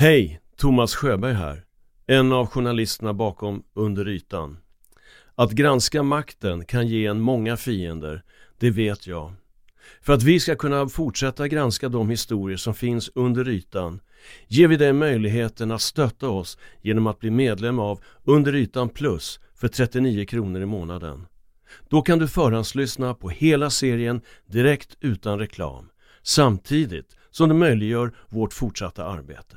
Hej, Thomas Sjöberg här. En av journalisterna bakom Under ytan. Att granska makten kan ge en många fiender, det vet jag. För att vi ska kunna fortsätta granska de historier som finns under ytan ger vi dig möjligheten att stötta oss genom att bli medlem av Under ytan plus för 39 kronor i månaden. Då kan du förhandslyssna på hela serien direkt utan reklam samtidigt som det möjliggör vårt fortsatta arbete.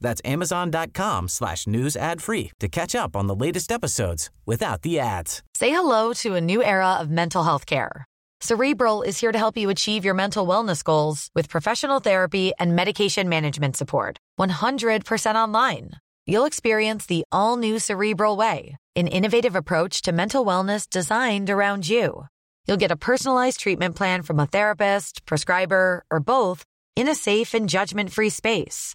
That's amazon.com slash news ad free to catch up on the latest episodes without the ads. Say hello to a new era of mental health care. Cerebral is here to help you achieve your mental wellness goals with professional therapy and medication management support. 100% online. You'll experience the all new Cerebral Way, an innovative approach to mental wellness designed around you. You'll get a personalized treatment plan from a therapist, prescriber, or both in a safe and judgment free space.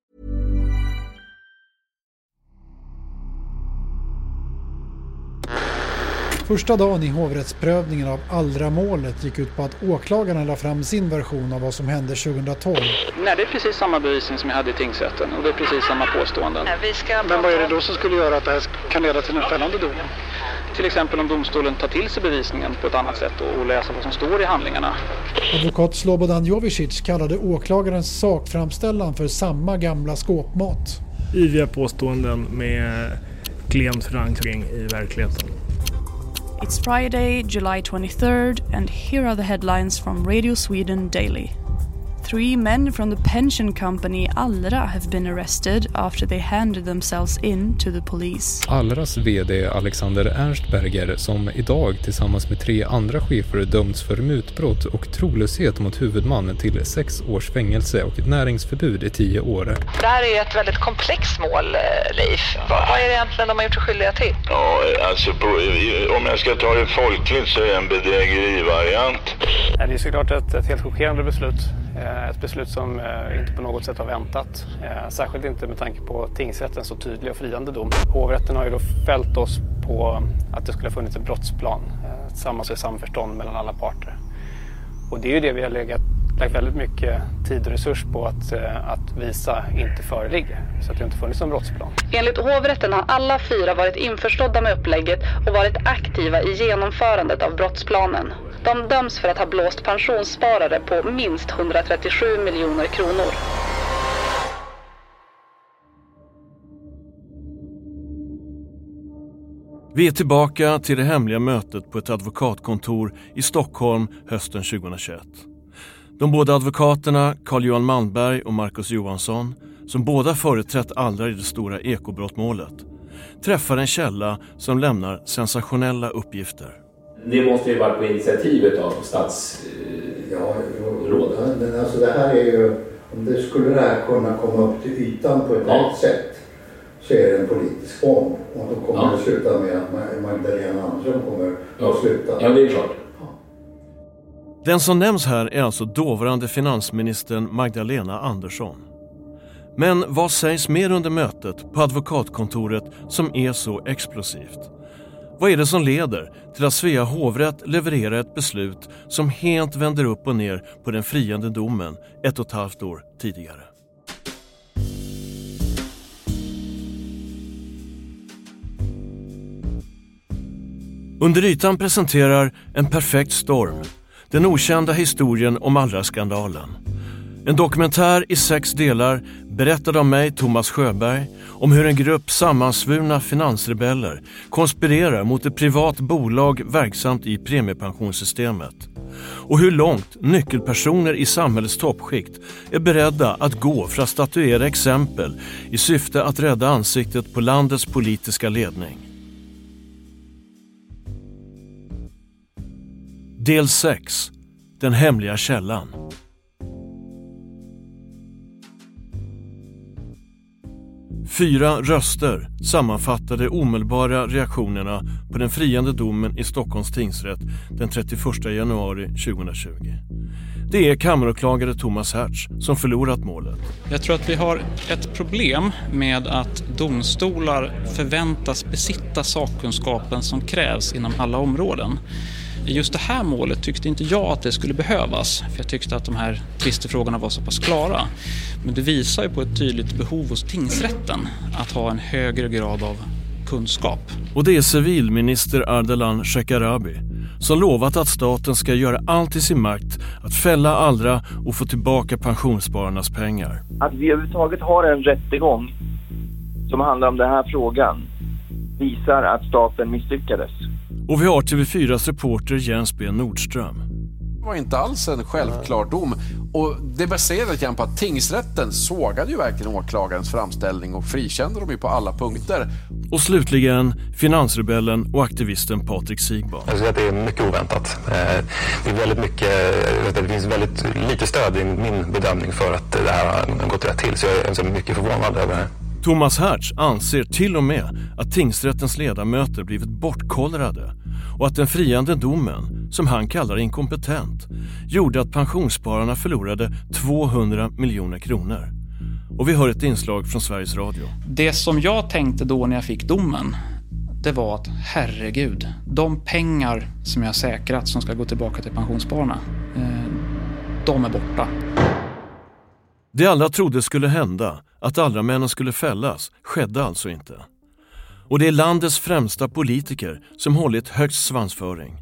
Första dagen i hovrättsprövningen av Allra-målet gick ut på att åklagarna la fram sin version av vad som hände 2012. Nej, det är precis samma bevisning som jag hade i tingsrätten och det är precis samma påståenden. Vi ska Men vad är det då som skulle göra att det här kan leda till en fällande dom? Till exempel om domstolen tar till sig bevisningen på ett annat sätt och läser vad som står i handlingarna. Advokat Slobodan Jovicic kallade åklagarens sakframställan för samma gamla skåpmat. yviga påståenden med klen förankring i verkligheten. It's Friday, July 23rd, and here are the headlines from Radio Sweden Daily. Three men from the pension company Allra have been arrested after they handed themselves in to the police. Allras VD Alexander Ernstberger som idag tillsammans med tre andra chefer dömts för mutbrott och trolöshet mot huvudman till sex års fängelse och ett näringsförbud i tio år. Det här är ett väldigt komplext mål, eh, Leif. Vad, vad är det egentligen de har gjort sig skyldiga till? Ja, alltså på, om jag ska ta det folkligt så är det en bedrägerivariant. Det är såklart ett, ett helt chockerande beslut. Eh, ett beslut som eh, inte på något sätt har väntat. Eh, särskilt inte med tanke på tingsrättens så tydliga och friande dom. Hovrätten har ju då fällt oss på att det skulle ha funnits en brottsplan tillsammans med samförstånd mellan alla parter. Och det är ju det vi har legat, lagt väldigt mycket tid och resurs på att, eh, att visa inte föreligger. Så att det inte funnits någon brottsplan. Enligt hovrätten har alla fyra varit införstådda med upplägget och varit aktiva i genomförandet av brottsplanen. De döms för att ha blåst pensionssparare på minst 137 miljoner kronor. Vi är tillbaka till det hemliga mötet på ett advokatkontor i Stockholm hösten 2021. De båda advokaterna Carl-Johan Malmberg och Marcus Johansson, som båda företrätt Allra i det stora ekobrottmålet, träffar en källa som lämnar sensationella uppgifter. Det måste ju varit på initiativet av statsråd. Ja, men alltså det här är ju, om det skulle det här kunna komma upp till ytan på ett Ja. rätt sätt så är det en politisk bomb. Och då kommer Ja. det sluta med att Ma- Magdalena Andersson kommer att sluta. Ja, det är klart. Den som nämns här är alltså dåvarande finansministern Magdalena Andersson. Men vad sägs mer under mötet på advokatkontoret som är så explosivt? Vad är det som leder till att Svea hovrätt levererar ett beslut som helt vänder upp och ner på den friande domen ett och ett halvt år tidigare? Under ytan presenterar En perfekt storm den okända historien om Allra-skandalen. En dokumentär i sex delar berättad av mig, Thomas Sjöberg, om hur en grupp sammansvurna finansrebeller konspirerar mot ett privat bolag verksamt i premiepensionssystemet. Och hur långt nyckelpersoner i samhällets toppskikt är beredda att gå för att statuera exempel i syfte att rädda ansiktet på landets politiska ledning. Del 6. Den hemliga källan. Fyra röster sammanfattade omedelbara reaktionerna på den friande domen i Stockholms tingsrätt den 31 januari 2020. Det är kammaråklagare Thomas Hertz som förlorat målet. Jag tror att vi har ett problem med att domstolar förväntas besitta sakkunskapen som krävs inom alla områden. I just det här målet tyckte inte jag att det skulle behövas, för jag tyckte att de här tvistefrågorna var så pass klara. Men det visar ju på ett tydligt behov hos tingsrätten att ha en högre grad av kunskap. Och det är civilminister Ardalan Shekarabi som lovat att staten ska göra allt i sin makt att fälla Allra och få tillbaka pensionsspararnas pengar. Att vi överhuvudtaget har en rättegång som handlar om den här frågan visar att staten misslyckades. Och vi har TV4s reporter Jens B Nordström. Det var inte alls en självklar dom och det baserades igen på att tingsrätten sågade ju verkligen åklagarens framställning och frikände dem ju på alla punkter. Och slutligen finansrebellen och aktivisten Patrik Sigban. Jag att det är mycket oväntat. Eh, det, är väldigt mycket, det finns väldigt lite stöd i min bedömning för att det här har gått rätt till så jag är mycket förvånad över det. Thomas Hertz anser till och med att tingsrättens ledamöter blivit bortkollrade och att den friande domen, som han kallar inkompetent, gjorde att pensionsspararna förlorade 200 miljoner kronor. Och vi hör ett inslag från Sveriges Radio. Det som jag tänkte då när jag fick domen, det var att herregud, de pengar som jag säkrat som ska gå tillbaka till pensionsspararna, eh, de är borta. Det alla trodde skulle hända, att Allra-männen skulle fällas, skedde alltså inte. Och det är landets främsta politiker som hållit högst svansföring.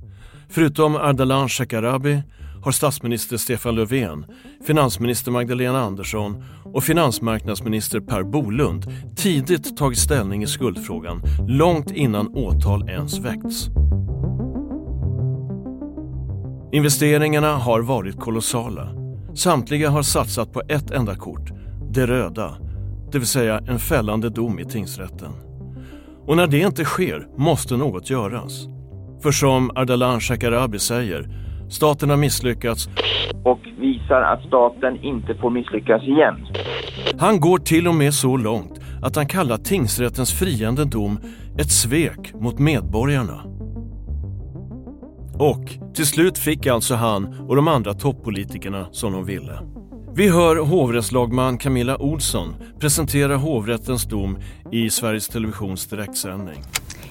Förutom Ardalan Shekarabi har statsminister Stefan Löfven, finansminister Magdalena Andersson och finansmarknadsminister Per Bolund tidigt tagit ställning i skuldfrågan långt innan åtal ens väckts. Investeringarna har varit kolossala. Samtliga har satsat på ett enda kort, det röda, det vill säga en fällande dom i tingsrätten. Och när det inte sker måste något göras. För som Ardalan Shekarabi säger, staten har misslyckats och visar att staten inte får misslyckas igen. Han går till och med så långt att han kallar tingsrättens friande dom ett svek mot medborgarna. Och till slut fick alltså han och de andra toppolitikerna som de ville. Vi hör hovrättslagman Camilla Olsson presentera hovrättens dom i Sveriges Televisions direktsändning.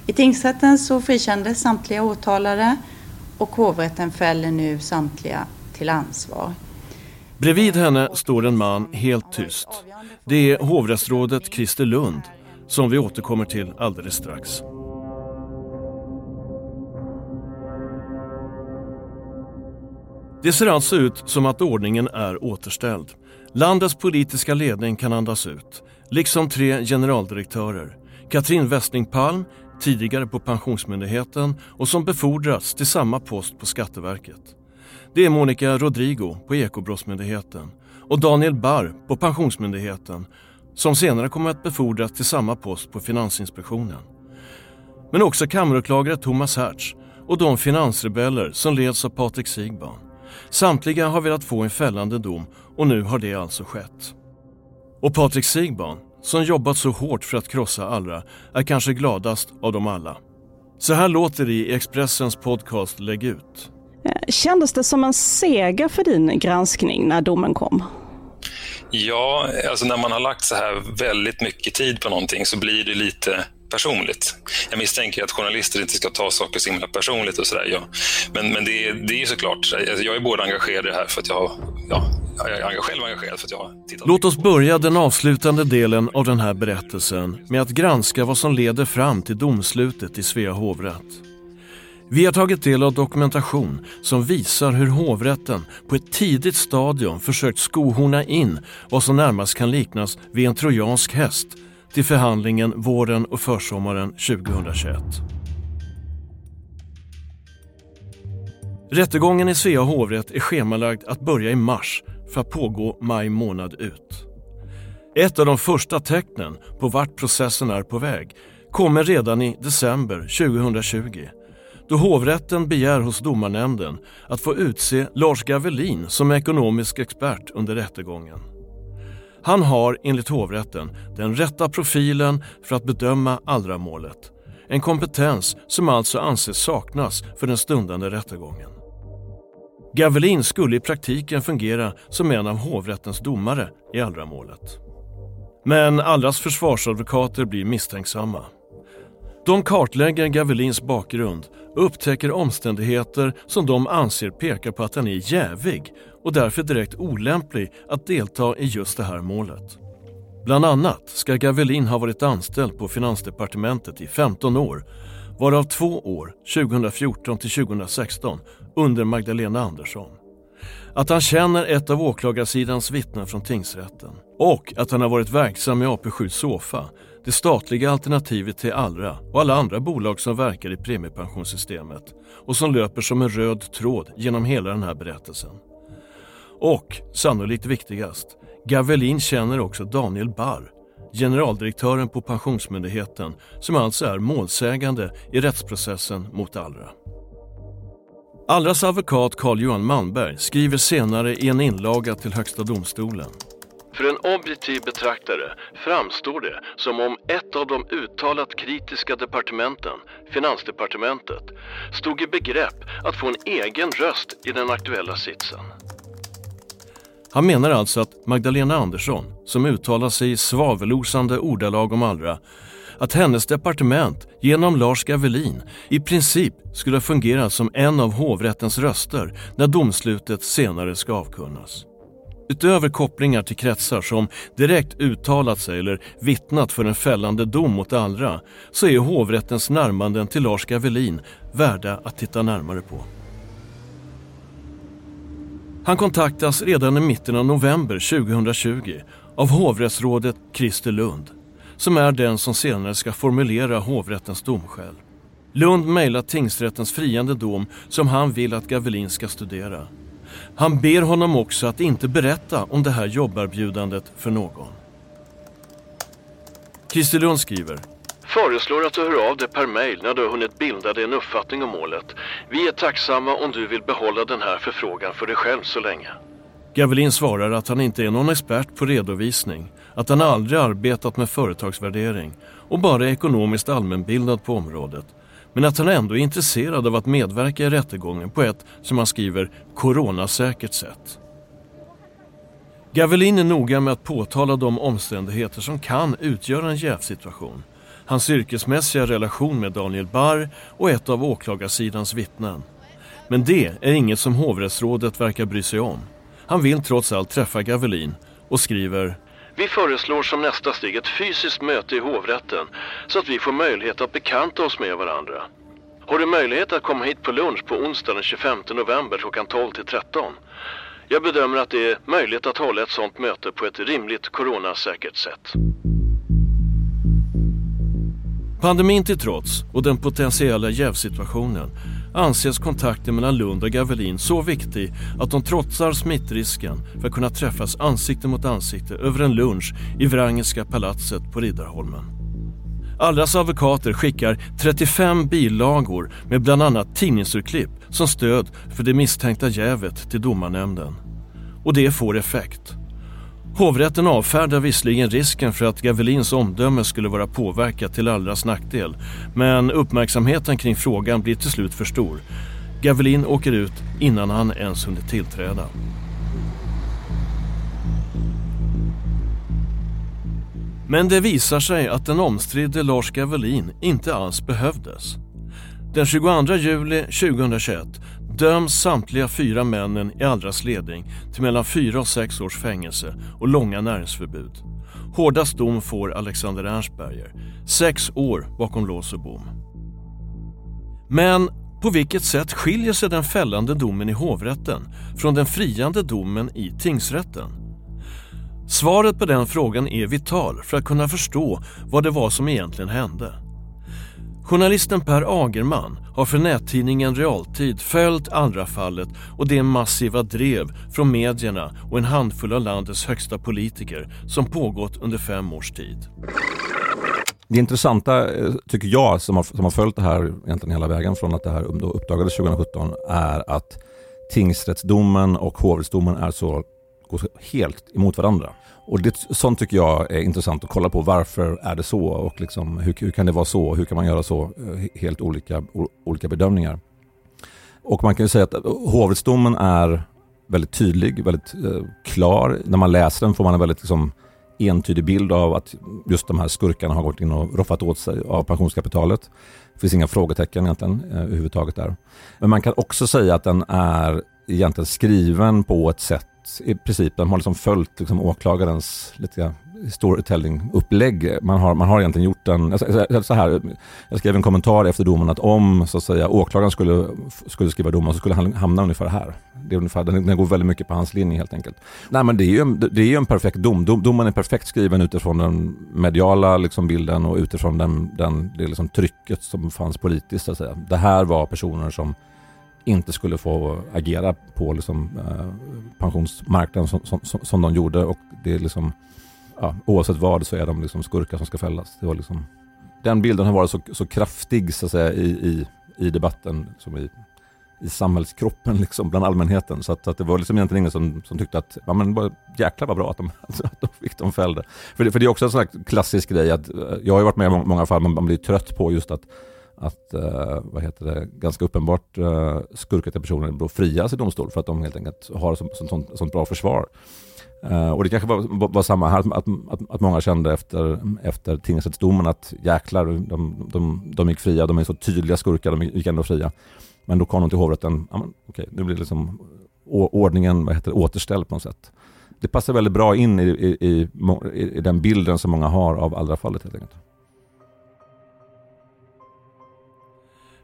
I tingsrätten så frikändes samtliga åtalade och hovrätten fäller nu samtliga till ansvar. Bredvid henne står en man helt tyst. Det är hovrättsrådet Christer Lund som vi återkommer till alldeles strax. Det ser alltså ut som att ordningen är återställd. Landets politiska ledning kan andas ut, liksom tre generaldirektörer. Katrin Westling Palm, tidigare på Pensionsmyndigheten och som befordrats till samma post på Skatteverket. Det är Monica Rodrigo på Ekobrottsmyndigheten och Daniel Barr på Pensionsmyndigheten som senare kommer att befordras till samma post på Finansinspektionen. Men också kammaråklagare Thomas Hertz och de finansrebeller som leds av Patrik Sigban. Samtliga har velat få en fällande dom och nu har det alltså skett. Och Patrik Sigban, som jobbat så hårt för att krossa Allra, är kanske gladast av dem alla. Så här låter det i Expressens podcast Lägg ut. Kändes det som en seger för din granskning när domen kom? Ja, alltså när man har lagt så här väldigt mycket tid på någonting så blir det lite personligt. Jag misstänker att journalister inte ska ta saker så himla personligt och sådär. Ja. Men, men det, är, det är såklart, alltså jag är både engagerad i det här för att jag har, ja, jag är själv engagerad för att jag har tittat. Låt oss börja den avslutande delen av den här berättelsen med att granska vad som leder fram till domslutet i Svea hovrätt. Vi har tagit del av dokumentation som visar hur hovrätten på ett tidigt stadium försökt skohorna in vad som närmast kan liknas vid en trojansk häst till förhandlingen våren och försommaren 2021. Rättegången i Svea hovrätt är schemalagd att börja i mars för att pågå maj månad ut. Ett av de första tecknen på vart processen är på väg kommer redan i december 2020 då hovrätten begär hos domarnämnden att få utse Lars Gavelin som ekonomisk expert under rättegången. Han har enligt hovrätten den rätta profilen för att bedöma Allra-målet. En kompetens som alltså anses saknas för den stundande rättegången. Gavelin skulle i praktiken fungera som en av hovrättens domare i Allra-målet. Men Allras försvarsadvokater blir misstänksamma. De kartlägger Gavelins bakgrund och upptäcker omständigheter som de anser pekar på att han är jävig och därför direkt olämplig att delta i just det här målet. Bland annat ska Gavelin ha varit anställd på Finansdepartementet i 15 år varav två år, 2014 till 2016, under Magdalena Andersson. Att han känner ett av åklagarsidans vittnen från tingsrätten och att han har varit verksam i AP7 Sofa det statliga alternativet till Allra och alla andra bolag som verkar i premiepensionssystemet och som löper som en röd tråd genom hela den här berättelsen. Och, sannolikt viktigast, Gavelin känner också Daniel Barr, generaldirektören på Pensionsmyndigheten som alltså är målsägande i rättsprocessen mot Allra. Allras advokat Carl-Johan Malmberg skriver senare i en inlaga till Högsta domstolen för en objektiv betraktare framstår det som om ett av de uttalat kritiska departementen, Finansdepartementet, stod i begrepp att få en egen röst i den aktuella sitsen. Han menar alltså att Magdalena Andersson, som uttalar sig i svavelosande ordalag om Allra, att hennes departement genom Lars Gavelin i princip skulle fungera som en av hovrättens röster när domslutet senare ska avkunnas. Utöver kopplingar till kretsar som direkt uttalat sig eller vittnat för en fällande dom mot Allra så är hovrättens närmanden till Lars Gavelin värda att titta närmare på. Han kontaktas redan i mitten av november 2020 av hovrättsrådet Christer Lund som är den som senare ska formulera hovrättens domskäl. Lund mejlar tingsrättens friande dom som han vill att Gavelin ska studera. Han ber honom också att inte berätta om det här jobberbjudandet för någon. Christer Lund skriver Föreslår att du hör av dig per mail när du har hunnit bilda dig en uppfattning om målet. Vi är tacksamma om du vill behålla den här förfrågan för dig själv så länge. Gavelin svarar att han inte är någon expert på redovisning, att han aldrig arbetat med företagsvärdering och bara är ekonomiskt allmänbildad på området men att han ändå är intresserad av att medverka i rättegången på ett, som han skriver, coronasäkert sätt. Gavelin är noga med att påtala de omständigheter som kan utgöra en jävsituation. Hans yrkesmässiga relation med Daniel Barr och ett av åklagarsidans vittnen. Men det är inget som hovrättsrådet verkar bry sig om. Han vill trots allt träffa Gavelin och skriver vi föreslår som nästa steg ett fysiskt möte i hovrätten så att vi får möjlighet att bekanta oss med varandra. Har du möjlighet att komma hit på lunch på onsdag den 25 november klockan 12 till 13? Jag bedömer att det är möjligt att hålla ett sådant möte på ett rimligt coronasäkert sätt. Pandemin till trots och den potentiella jävsituationen anses kontakten mellan Lund och Gavelin så viktig att de trotsar smittrisken för att kunna träffas ansikte mot ansikte över en lunch i Wrangelska palatset på Riddarholmen. Allras advokater skickar 35 bilagor med bland annat tidningsurklipp som stöd för det misstänkta jävet till domarnämnden. Och det får effekt. Hovrätten avfärdar visserligen risken för att Gavelins omdöme skulle vara påverkat till Allras nackdel men uppmärksamheten kring frågan blir till slut för stor. Gavelin åker ut innan han ens hunnit tillträda. Men det visar sig att den omstridde Lars Gavelin inte alls behövdes. Den 22 juli 2021 döms samtliga fyra männen i Allras ledning till mellan fyra och sex års fängelse och långa näringsförbud. Hårdast dom får Alexander Ernstberger, sex år bakom lås och bom. Men På vilket sätt skiljer sig den fällande domen i hovrätten från den friande domen i tingsrätten? Svaret på den frågan är vital för att kunna förstå vad det var som egentligen hände. Journalisten Per Agerman har för nättidningen Realtid följt Allra-fallet och det massiva drev från medierna och en handfull av landets högsta politiker som pågått under fem års tid. Det intressanta, eh, tycker jag, som har, som har följt det här egentligen hela vägen från att det här uppdagades 2017, är att tingsrättsdomen och hovrättsdomen är så, går helt emot varandra. Och det, sånt tycker jag är intressant att kolla på. Varför är det så? Och liksom, hur, hur kan det vara så? Hur kan man göra så? Eh, helt olika, olika bedömningar. Och man kan ju säga att eh, hovrättsdomen är väldigt tydlig, väldigt eh, klar. När man läser den får man en väldigt liksom, entydig bild av att just de här skurkarna har gått in och roffat åt sig av pensionskapitalet. Det finns inga frågetecken egentligen eh, överhuvudtaget där. Men man kan också säga att den är egentligen skriven på ett sätt i princip, de har liksom följt liksom åklagarens lite storytelling-upplägg. Man har, man har egentligen gjort en, alltså, så här, jag skrev en kommentar efter domen att om så att säga, åklagaren skulle, skulle skriva domen så skulle han hamna ungefär här. Det är ungefär, den, den går väldigt mycket på hans linje helt enkelt. Nej men det är ju, det är ju en perfekt dom. dom. Domen är perfekt skriven utifrån den mediala liksom, bilden och utifrån den, den, det liksom, trycket som fanns politiskt. Så att säga. Det här var personer som inte skulle få agera på liksom, eh, pensionsmarknaden som, som, som, de gjorde. Och det är liksom, ja, oavsett vad så är de liksom skurkar som ska fällas. Det var liksom, den bilden har varit så, så kraftig så att säga, i, i, i debatten, som i, i samhällskroppen liksom, bland allmänheten. Så att, att det var liksom egentligen ingen som, som tyckte att ja, men bara, jäklar vad bra att de, alltså, att de fick dem fällda. För det, för det är också en sån klassisk grej att eh, jag har varit med i många fall, man, man blir trött på just att att eh, vad heter det, ganska uppenbart eh, skurkaktiga personer då frias i domstol för att de helt enkelt har ett sånt, sånt, sånt bra försvar. Eh, och det kanske var, var, samma här, att, att, att, många kände efter, efter tingsrättsdomen att jäklar, de, de, de gick fria, de är så tydliga skurkar, de gick ändå fria. Men då kom de till hovrätten, ja, men, okej, nu blir liksom ordningen vad heter det, återställd på något sätt. Det passar väldigt bra in i, i, i, i den bilden som många har av Allra-fallet helt enkelt.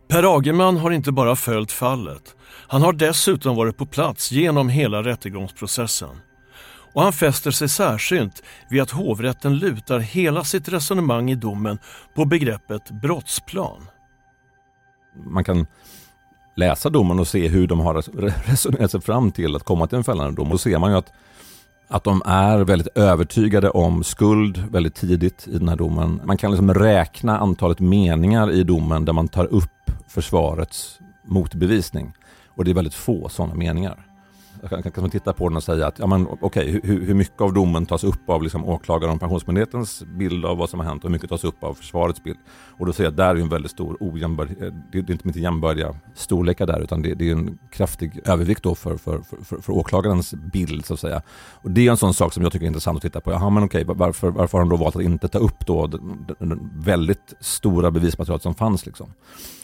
Per Agerman har inte bara följt fallet. Han har dessutom varit på plats genom hela rättegångsprocessen. Och han fäster sig särskilt vid att hovrätten lutar hela sitt resonemang i domen på begreppet brottsplan. Man kan läsa domen och se hur de har resonerat sig fram till att komma till en fällande dom. Då ser man ju att, att de är väldigt övertygade om skuld väldigt tidigt i den här domen. Man kan liksom räkna antalet meningar i domen där man tar upp försvarets motbevisning. Och det är väldigt få sådana meningar. Kan, kan man titta på den och säga att ja, men, okay, hur, hur mycket av domen tas upp av liksom, åklagaren och Pensionsmyndighetens bild av vad som har hänt och hur mycket tas upp av försvarets bild. Och då ser jag att där är en väldigt stor ojämnbörd, eh, det är inte jämnbördiga storlekar där utan det, det, är en kraftig övervikt då för, för, för, för, åklagarens bild så att säga. Och det är en sån sak som jag tycker är intressant att titta på. Jaha, men okej, varför, varför har de då valt att inte ta upp då den, den väldigt stora bevismaterialet som fanns liksom?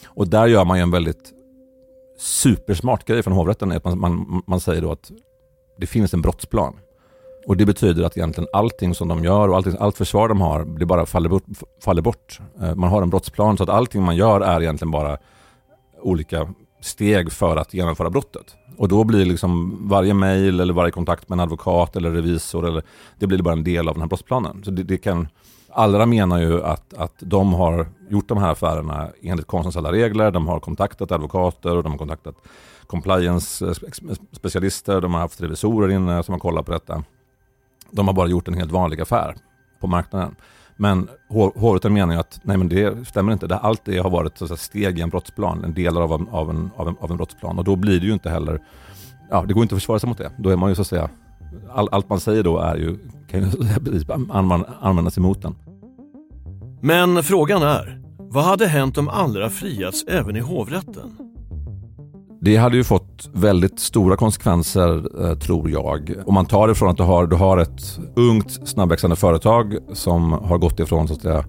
Och där gör man ju en väldigt supersmart grej från hovrätten. är Att man, man, man säger då att det finns en brottsplan. Och det betyder att egentligen allting som de gör och allting, allt försvar de har, det bara faller bort, faller bort. Eh, man har en brottsplan så att allting man gör är egentligen bara olika steg för att genomföra brottet. Och då blir liksom varje mejl eller varje kontakt med en advokat eller revisor, eller, det blir bara en del av den här brottsplanen. Så det, det kan Allra menar ju att, att de har gjort de här affärerna enligt konstens alla regler. De har kontaktat advokater och de har kontaktat compliance-specialister. Eh, de har haft revisorer inne som har kollat på detta. De har bara gjort en helt vanlig affär på marknaden. Men hovrätten menar ju att nej men det stämmer inte. allt det har varit så steg i en brottsplan, en del av en, av, en, av, en, av en brottsplan. Och då blir det ju inte heller, ja det går inte att försvara sig mot det. Då är man ju så att säga all, allt man säger då är ju, kan ju användas emot den. Men frågan är, vad hade hänt om Allra friats även i hovrätten? Det hade ju fått väldigt stora konsekvenser eh, tror jag. Om man tar det från att du har, du har ett ungt snabbväxande företag som har gått ifrån så att säga,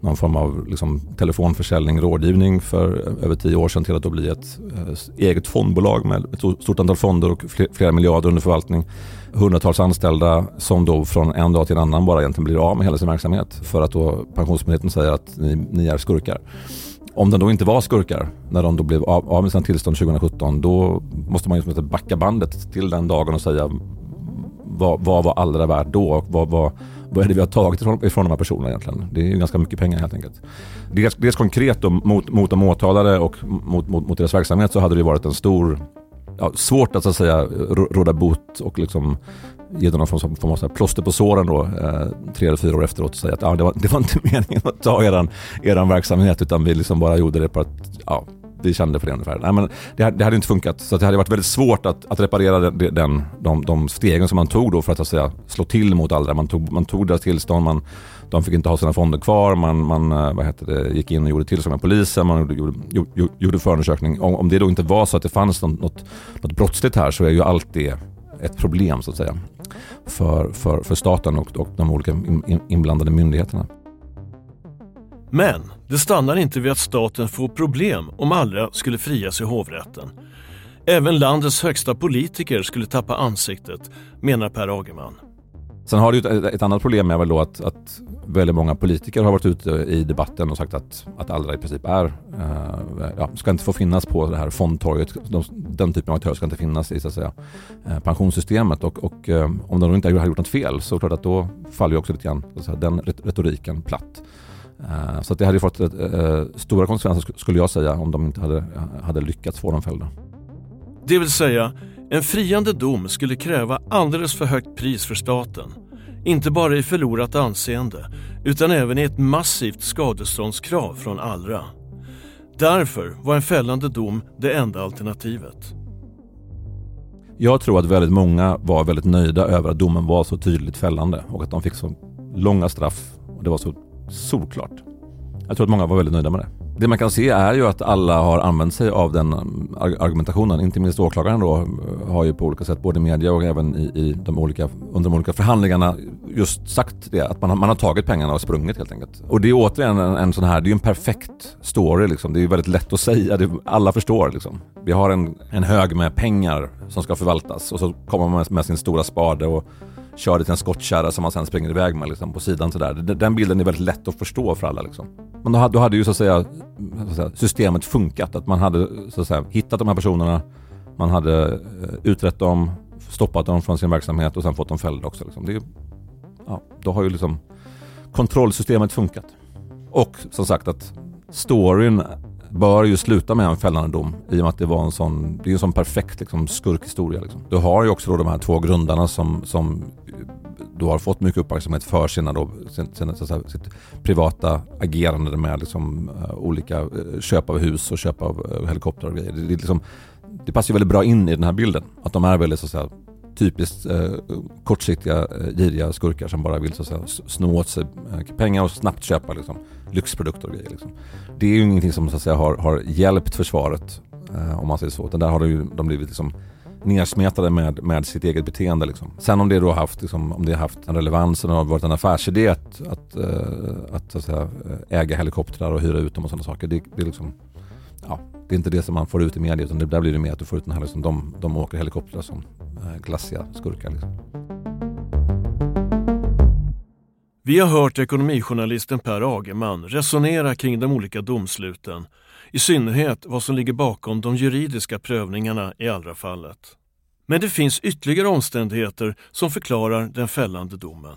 någon form av liksom, telefonförsäljning, rådgivning för över tio år sedan till att då bli ett eh, eget fondbolag med ett stort antal fonder och flera miljarder under förvaltning. Hundratals anställda som då från en dag till en annan bara egentligen blir av med hela sin verksamhet för att då Pensionsmyndigheten säger att ni, ni är skurkar. om de då inte var skurkar, när de då blev av, av med sina tillstånd 2017, då måste man ju backa bandet till den dagen och säga vad, vad var allra värt då och vad, vad, vad är det vi har tagit ifrån, ifrån de här personerna egentligen? Det är ju ganska mycket pengar helt enkelt. Dels, dels konkret då, mot, mot de åtalade och mot, mot, mot deras verksamhet så hade det varit en stor Ja, svårt att så att säga råda bot och liksom ge dem någon form av plåster på såren då, eh, tre eller fyra år efteråt och säga att ah, det, var, det var inte meningen att ta eran, eran verksamhet utan vi liksom bara gjorde det på att ja, vi kände för det ungefär. Nej, men det, det hade inte funkat så det hade varit väldigt svårt att, att reparera den, den, de, de stegen som man tog då för att, att säga, slå till mot alla. Man tog, man tog deras tillstånd, man, de fick inte ha sina fonder kvar, man, man eh, vad heter det, gick in och gjorde tillstånd med polisen, man gjorde, gjorde, gjorde förundersökning. Om, om det då inte var så att det fanns något, något, brottsligt här så är ju allt det ett problem så att säga för, för, för staten och, och de olika inblandade myndigheterna. Men det stannar inte vid att staten får problem om Allra skulle frias i hovrätten. Även landets högsta politiker skulle tappa ansiktet, menar Per Agerman. Sen har du ett, ett, annat problem med väl då att, att väldigt många politiker har varit ute i debatten och sagt att, att Allra i princip är, eh, ja, ska inte få finnas på det här fondtorget. De, den typen av aktörer ska inte finnas i så att säga, eh, pensionssystemet och, och eh, om de inte har gjort något fel så är det klart att då faller ju också lite grann så att säga, den retoriken platt. Eh, så att det hade fått eh, eh, stora konsekvenser skulle jag säga om de inte hade, hade lyckats få dem fällda. Det vill säga, en friande dom skulle kräva alldeles för högt pris för staten. Inte bara i förlorat anseende, utan även i ett massivt skadeståndskrav från Allra. Därför var en fällande dom det enda alternativet. Jag tror att väldigt många var väldigt nöjda över att domen var så tydligt fällande och att de fick så långa straff och det var så solklart. Jag tror att många var väldigt nöjda med det. Det man kan se är ju att alla har använt sig av den argumentationen. Inte minst åklagaren då eh, har ju på olika sätt, både i media och även i, i de olika, under de olika förhandlingarna just sagt det. Att man har, man har tagit pengarna och sprungit helt enkelt. Och det är återigen en, en sån här, det är ju en perfekt story liksom. Det är ju väldigt lätt att säga, det, alla förstår liksom. Vi har en, en hög med pengar som ska förvaltas och så kommer man med sin stora spade och kör det till en skottkärra som man sen springer iväg med liksom, på sidan sådär. Den bilden är väldigt lätt att förstå för alla. Liksom. Men då hade, då hade ju så att, säga, så att säga, systemet funkat. Att man hade så att säga, hittat de här personerna, man hade eh, utrett dem, stoppat dem från sin verksamhet och sen fått dem fällda också. Liksom. Det, ja, då har ju liksom kontrollsystemet funkat. Och som sagt att storyn bör ju sluta med en fällande dom i och med att det var en sån, det är en sån perfekt liksom, skurkhistoria. Liksom. Du har ju också då de här två grundarna som, som då har fått mycket uppmärksamhet för sina då, sin, sin, så sitt privata agerande med liksom, uh, olika uh, köp av hus och köp av uh, helikoptrar och grejer. Det, det, liksom, det passar ju väldigt bra in i den här bilden. Att de är väldigt så att säga, typiskt eh, kortsiktiga, eh, giriga skurkar som bara vill så att säga, sno åt sig eh, pengar och snabbt köpa liksom, lyxprodukter och grejer. Liksom. Det är ju ingenting som så att säga, har, har hjälpt försvaret eh, om man säger så. Utan där har de, ju, de blivit liksom, nersmetade med, med sitt eget beteende. Liksom. Sen om det då haft, liksom, om det haft en relevans och varit en affärsidé att, att, uh, att, att säga, eh, äga helikoptrar och hyra ut dem och sådana saker. Det, det, är liksom, ja, det är inte det som man får ut i media utan det, där blir det mer att du får ut den här, liksom, de, de åker helikoptrar som eh, glassiga skurkar. Liksom. Vi har hört ekonomijournalisten Per Agerman resonera kring de olika domsluten, i synnerhet vad som ligger bakom de juridiska prövningarna i Allra-fallet. Men det finns ytterligare omständigheter som förklarar den fällande domen.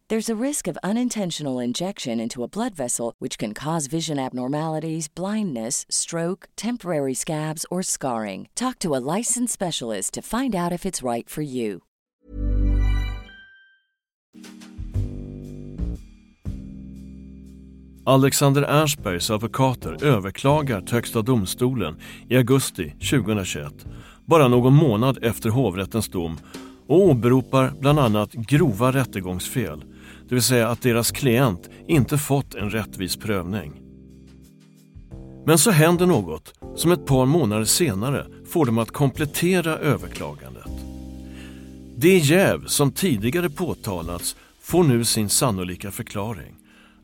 There's a risk of unintentional injection into a blood vessel, which can cause vision abnormalities, blindness, stroke, temporary scabs, or scarring. Talk to a licensed specialist to find out if it's right for you. Alexander Ernstbergs advokater överklagar till Högsta domstolen i augusti 2021, bara någon månad efter hovrättens dom och åberopar bland annat grova rättegångsfel, det vill säga att deras klient inte fått en rättvis prövning. Men så händer något som ett par månader senare får dem att komplettera överklagandet. Det jäv som tidigare påtalats får nu sin sannolika förklaring.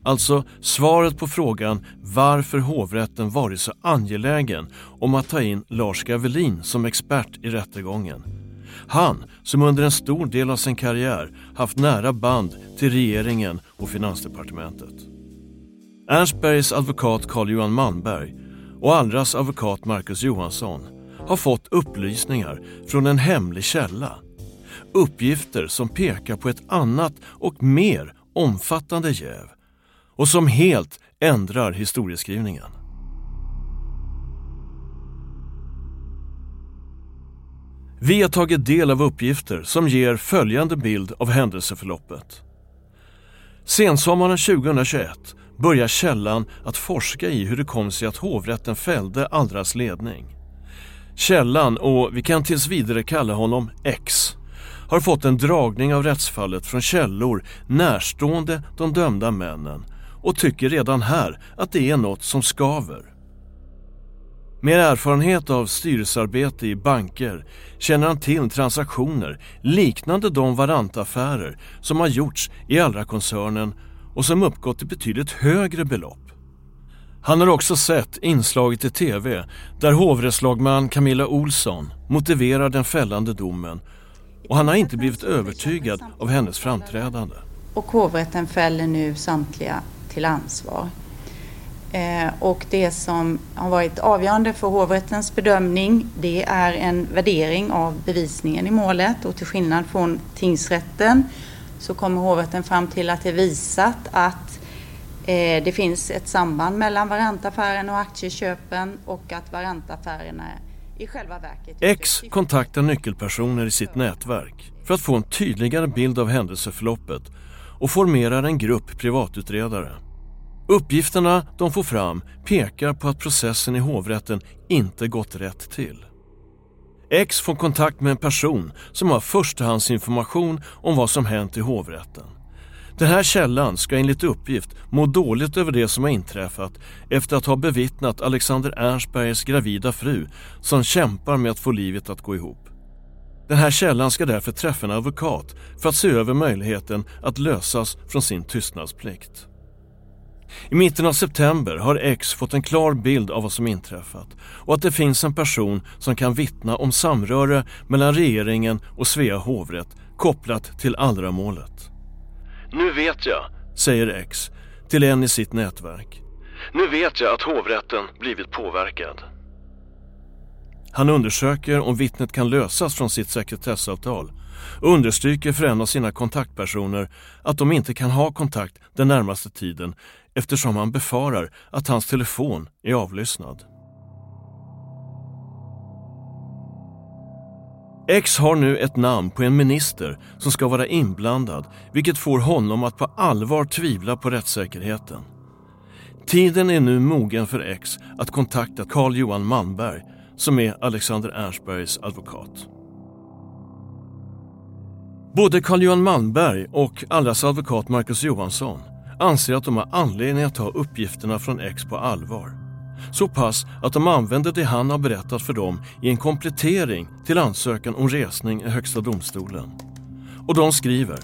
Alltså svaret på frågan varför hovrätten varit så angelägen om att ta in Lars Gavelin som expert i rättegången. Han som under en stor del av sin karriär haft nära band till regeringen och Finansdepartementet. Ernstbergs advokat Carl-Johan Malmberg och Allras advokat Marcus Johansson har fått upplysningar från en hemlig källa. Uppgifter som pekar på ett annat och mer omfattande jäv och som helt ändrar historieskrivningen. Vi har tagit del av uppgifter som ger följande bild av händelseförloppet. Sensommaren 2021 börjar källan att forska i hur det kom sig att hovrätten fällde Allras ledning. Källan, och vi kan tills vidare kalla honom X, har fått en dragning av rättsfallet från källor närstående de dömda männen och tycker redan här att det är något som skaver. Med erfarenhet av styrelsearbete i banker känner han till transaktioner liknande de varantaffärer som har gjorts i Allra-koncernen och som uppgått till betydligt högre belopp. Han har också sett inslaget i TV där hovrättslagman Camilla Olsson motiverar den fällande domen och han har inte blivit övertygad av hennes framträdande. Och hovrätten fäller nu samtliga till ansvar. Eh, och det som har varit avgörande för hovrättens bedömning det är en värdering av bevisningen i målet och till skillnad från tingsrätten så kommer hovrätten fram till att det är visat att eh, det finns ett samband mellan varantaffären och aktieköpen och att varantaffärerna i själva verket... X kontaktar nyckelpersoner i sitt nätverk för att få en tydligare bild av händelseförloppet och formerar en grupp privatutredare. Uppgifterna de får fram pekar på att processen i hovrätten inte gått rätt till. X får kontakt med en person som har förstahandsinformation om vad som hänt i hovrätten. Den här källan ska enligt uppgift må dåligt över det som har inträffat efter att ha bevittnat Alexander Ernstbergs gravida fru som kämpar med att få livet att gå ihop. Den här källan ska därför träffa en advokat för att se över möjligheten att lösas från sin tystnadsplikt. I mitten av september har X fått en klar bild av vad som inträffat och att det finns en person som kan vittna om samröre mellan regeringen och Svea hovrätt kopplat till Allra-målet. Nu vet jag, säger X till en i sitt nätverk. Nu vet jag att hovrätten blivit påverkad. Han undersöker om vittnet kan lösas från sitt sekretessavtal och understryker för en av sina kontaktpersoner att de inte kan ha kontakt den närmaste tiden eftersom han befarar att hans telefon är avlyssnad. X har nu ett namn på en minister som ska vara inblandad vilket får honom att på allvar tvivla på rättssäkerheten. Tiden är nu mogen för X att kontakta Carl Johan Malmberg som är Alexander Ernstbergs advokat. Både Carl Johan Malmberg och Allras advokat Marcus Johansson anser att de har anledning att ta uppgifterna från X på allvar. Så pass att de använder det han har berättat för dem i en komplettering till ansökan om resning i Högsta domstolen. Och de skriver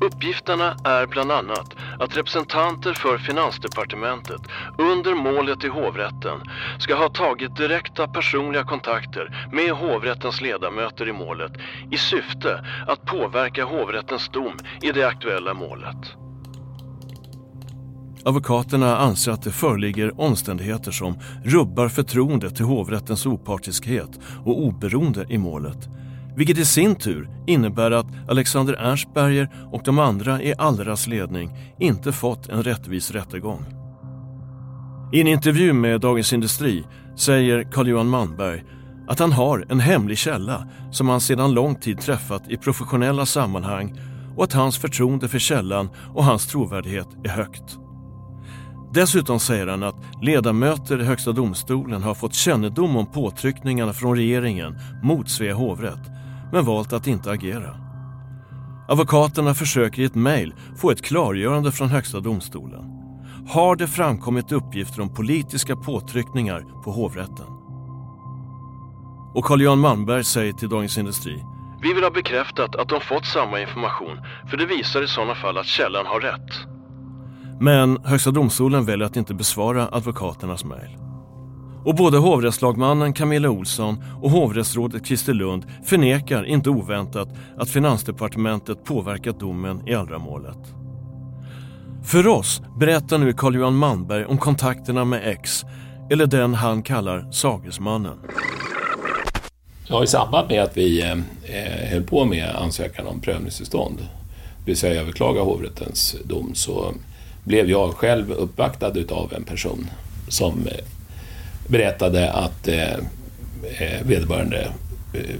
Uppgifterna är bland annat att representanter för Finansdepartementet under målet i hovrätten ska ha tagit direkta personliga kontakter med hovrättens ledamöter i målet i syfte att påverka hovrättens dom i det aktuella målet. Advokaterna anser att det föreligger omständigheter som rubbar förtroendet till hovrättens opartiskhet och oberoende i målet. Vilket i sin tur innebär att Alexander Ernstberger och de andra i Allras ledning inte fått en rättvis rättegång. I en intervju med Dagens Industri säger Carl-Johan Malmberg att han har en hemlig källa som han sedan lång tid träffat i professionella sammanhang och att hans förtroende för källan och hans trovärdighet är högt. Dessutom säger han att ledamöter i Högsta domstolen har fått kännedom om påtryckningarna från regeringen mot Svea hovrätt men valt att inte agera. Advokaterna försöker i ett mejl få ett klargörande från Högsta domstolen. Har det framkommit uppgifter om politiska påtryckningar på hovrätten? Och Carl-Johan Malmberg säger till Dagens Industri Vi vill ha bekräftat att de fått samma information för det visar i sådana fall att källan har rätt. Men Högsta domstolen väljer att inte besvara advokaternas mejl. Och både hovrättslagmannen Camilla Olsson och hovrättsrådet Christer Lund förnekar inte oväntat att Finansdepartementet påverkat domen i Allra-målet. För oss berättar nu Carl-Johan Malmberg om kontakterna med X, eller den han kallar Sagesmannen. Ja, I samband med att vi eh, höll på med ansökan om prövningstillstånd, det vill säga överklaga hovrättens dom, så blev jag själv uppvaktad av en person som eh, berättade att eh, eh, vederbörande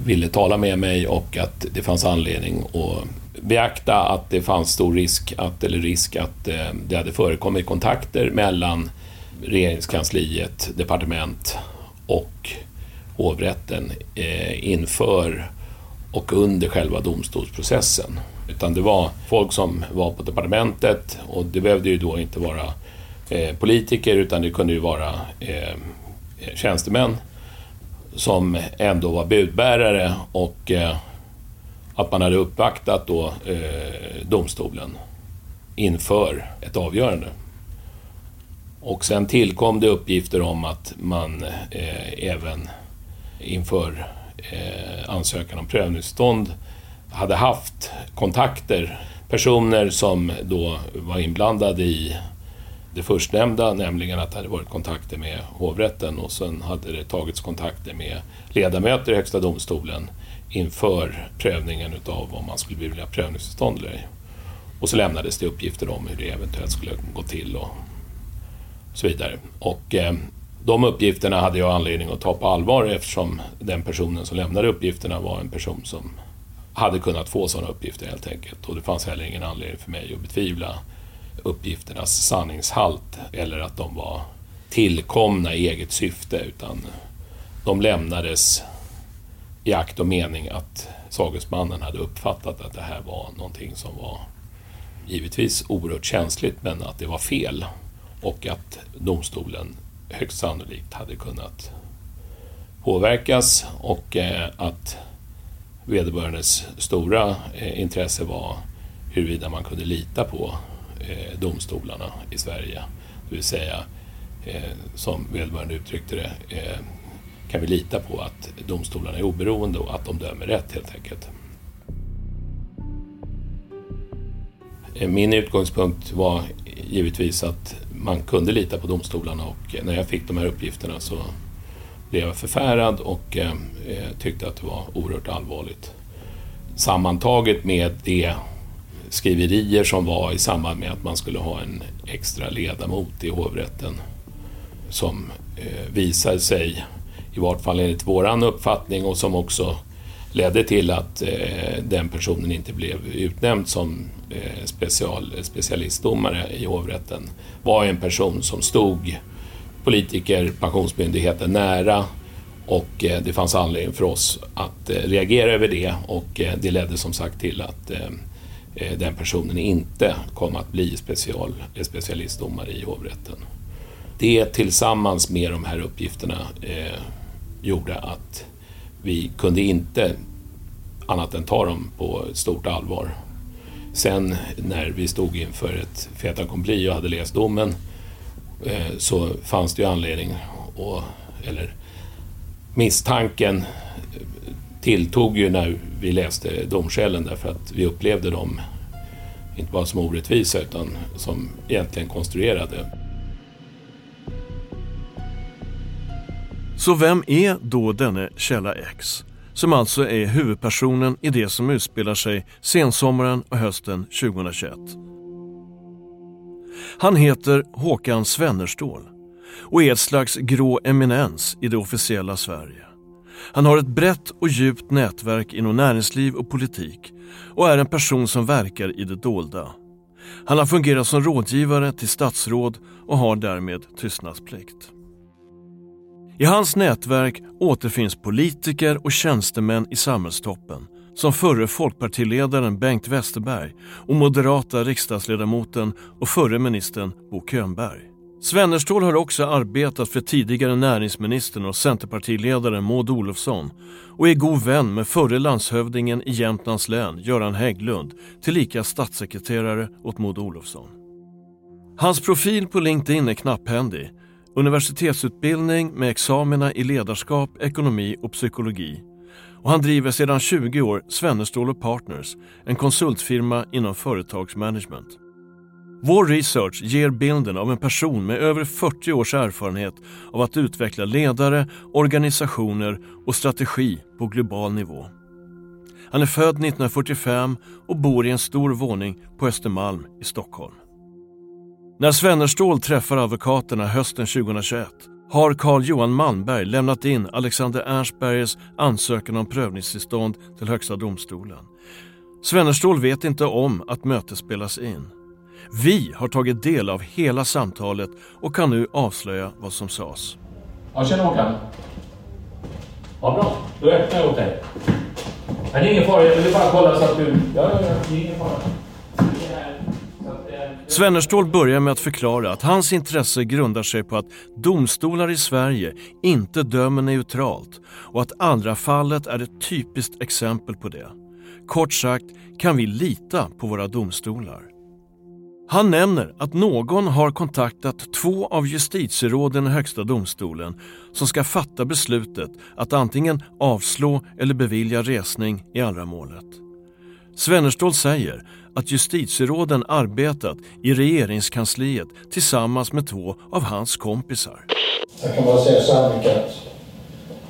ville tala med mig och att det fanns anledning att beakta att det fanns stor risk att, eller risk att det hade förekommit kontakter mellan regeringskansliet, departement och hovrätten inför och under själva domstolsprocessen. Utan det var folk som var på departementet och det behövde ju då inte vara eh, politiker utan det kunde ju vara eh, eh, tjänstemän som ändå var budbärare och eh, att man hade uppvaktat då eh, domstolen inför ett avgörande. Och sen tillkom det uppgifter om att man eh, även inför eh, ansökan om prövningsstånd hade haft kontakter, personer som då var inblandade i det förstnämnda, nämligen att det hade varit kontakter med hovrätten och sen hade det tagits kontakter med ledamöter i Högsta domstolen inför prövningen utav om man skulle vilja prövningstillstånd eller ej. Och så lämnades det uppgifter om hur det eventuellt skulle gå till och så vidare. Och eh, de uppgifterna hade jag anledning att ta på allvar eftersom den personen som lämnade uppgifterna var en person som hade kunnat få sådana uppgifter helt enkelt. Och det fanns heller ingen anledning för mig att betvivla uppgifternas sanningshalt eller att de var tillkomna i eget syfte utan de lämnades i akt och mening att sagesmannen hade uppfattat att det här var någonting som var givetvis oerhört känsligt men att det var fel och att domstolen högst sannolikt hade kunnat påverkas och eh, att vederbörandes stora eh, intresse var huruvida man kunde lita på eh, domstolarna i Sverige. Det vill säga, eh, som vederbörande uttryckte det, kan vi lita på att domstolarna är oberoende och att de dömer rätt helt enkelt. Min utgångspunkt var givetvis att man kunde lita på domstolarna och när jag fick de här uppgifterna så blev jag förfärad och eh, eh, tyckte att det var oerhört allvarligt. Sammantaget med de skriverier som var i samband med att man skulle ha en extra ledamot i hovrätten som eh, visade sig, i vart fall enligt våran uppfattning och som också ledde till att eh, den personen inte blev utnämnd som eh, special, specialistdomare i hovrätten var en person som stod politiker, Pensionsmyndigheten nära och eh, det fanns anledning för oss att eh, reagera över det och eh, det ledde som sagt till att den personen inte kom att bli special, specialistdomare i hovrätten. Det tillsammans med de här uppgifterna gjorde att vi kunde inte annat än ta dem på stort allvar. sen när vi stod inför ett fait accompli och hade läst domen eh, Eh, så fanns det ju anledning, och, eller misstanken tilltog ju när vi läste domskälen därför att vi upplevde dem inte bara som orättvisa utan som egentligen konstruerade. Så vem är då denne Källa X? Som alltså är huvudpersonen i det som utspelar sig sensommaren och hösten 2021. Han heter Håkan Svennerstål och är ett slags grå eminens i det officiella Sverige. Han har ett brett och djupt nätverk inom näringsliv och politik och är en person som verkar i det dolda. Han har fungerat som rådgivare till statsråd och har därmed tystnadsplikt. I hans nätverk återfinns politiker och tjänstemän i samhällstoppen som förre folkpartiledaren Bengt Westerberg och moderata riksdagsledamoten och förre ministern Bo Könberg. Svennerstål har också arbetat för tidigare näringsministern och centerpartiledaren Maud Olofsson och är god vän med förre landshövdingen i Jämtlands län, Göran Hägglund, tillika statssekreterare åt Maud Olofsson. Hans profil på LinkedIn är knapphändig. Universitetsutbildning med examina i ledarskap, ekonomi och psykologi. Och han driver sedan 20 år Svennerstål Partners, en konsultfirma inom företagsmanagement. Vår research ger bilden av en person med över 40 års erfarenhet av att utveckla ledare, organisationer och strategi på global nivå. Han är född 1945 och bor i en stor våning på Östermalm i Stockholm. När Svennerstål träffar advokaterna hösten 2021 har Carl Johan Malmberg lämnat in Alexander Ernstbergers ansökan om prövningstillstånd till Högsta domstolen. Svennerstål vet inte om att mötet spelas in. Vi har tagit del av hela samtalet och kan nu avslöja vad som sades. Ja, tjena Håkan. Ja, bra. Då öppnar jag åt dig. Men det är ingen fara, jag vill bara kolla så att du... Ja, ja, ja, det är ingen fara. Svennerstål börjar med att förklara att hans intresse grundar sig på att domstolar i Sverige inte dömer neutralt och att Allra-fallet är ett typiskt exempel på det. Kort sagt kan vi lita på våra domstolar. Han nämner att någon har kontaktat två av justitieråden i Högsta domstolen som ska fatta beslutet att antingen avslå eller bevilja resning i Allra-målet. Svennerstål säger att justitieråden arbetat i regeringskansliet tillsammans med två av hans kompisar. Jag kan bara säga så här mycket att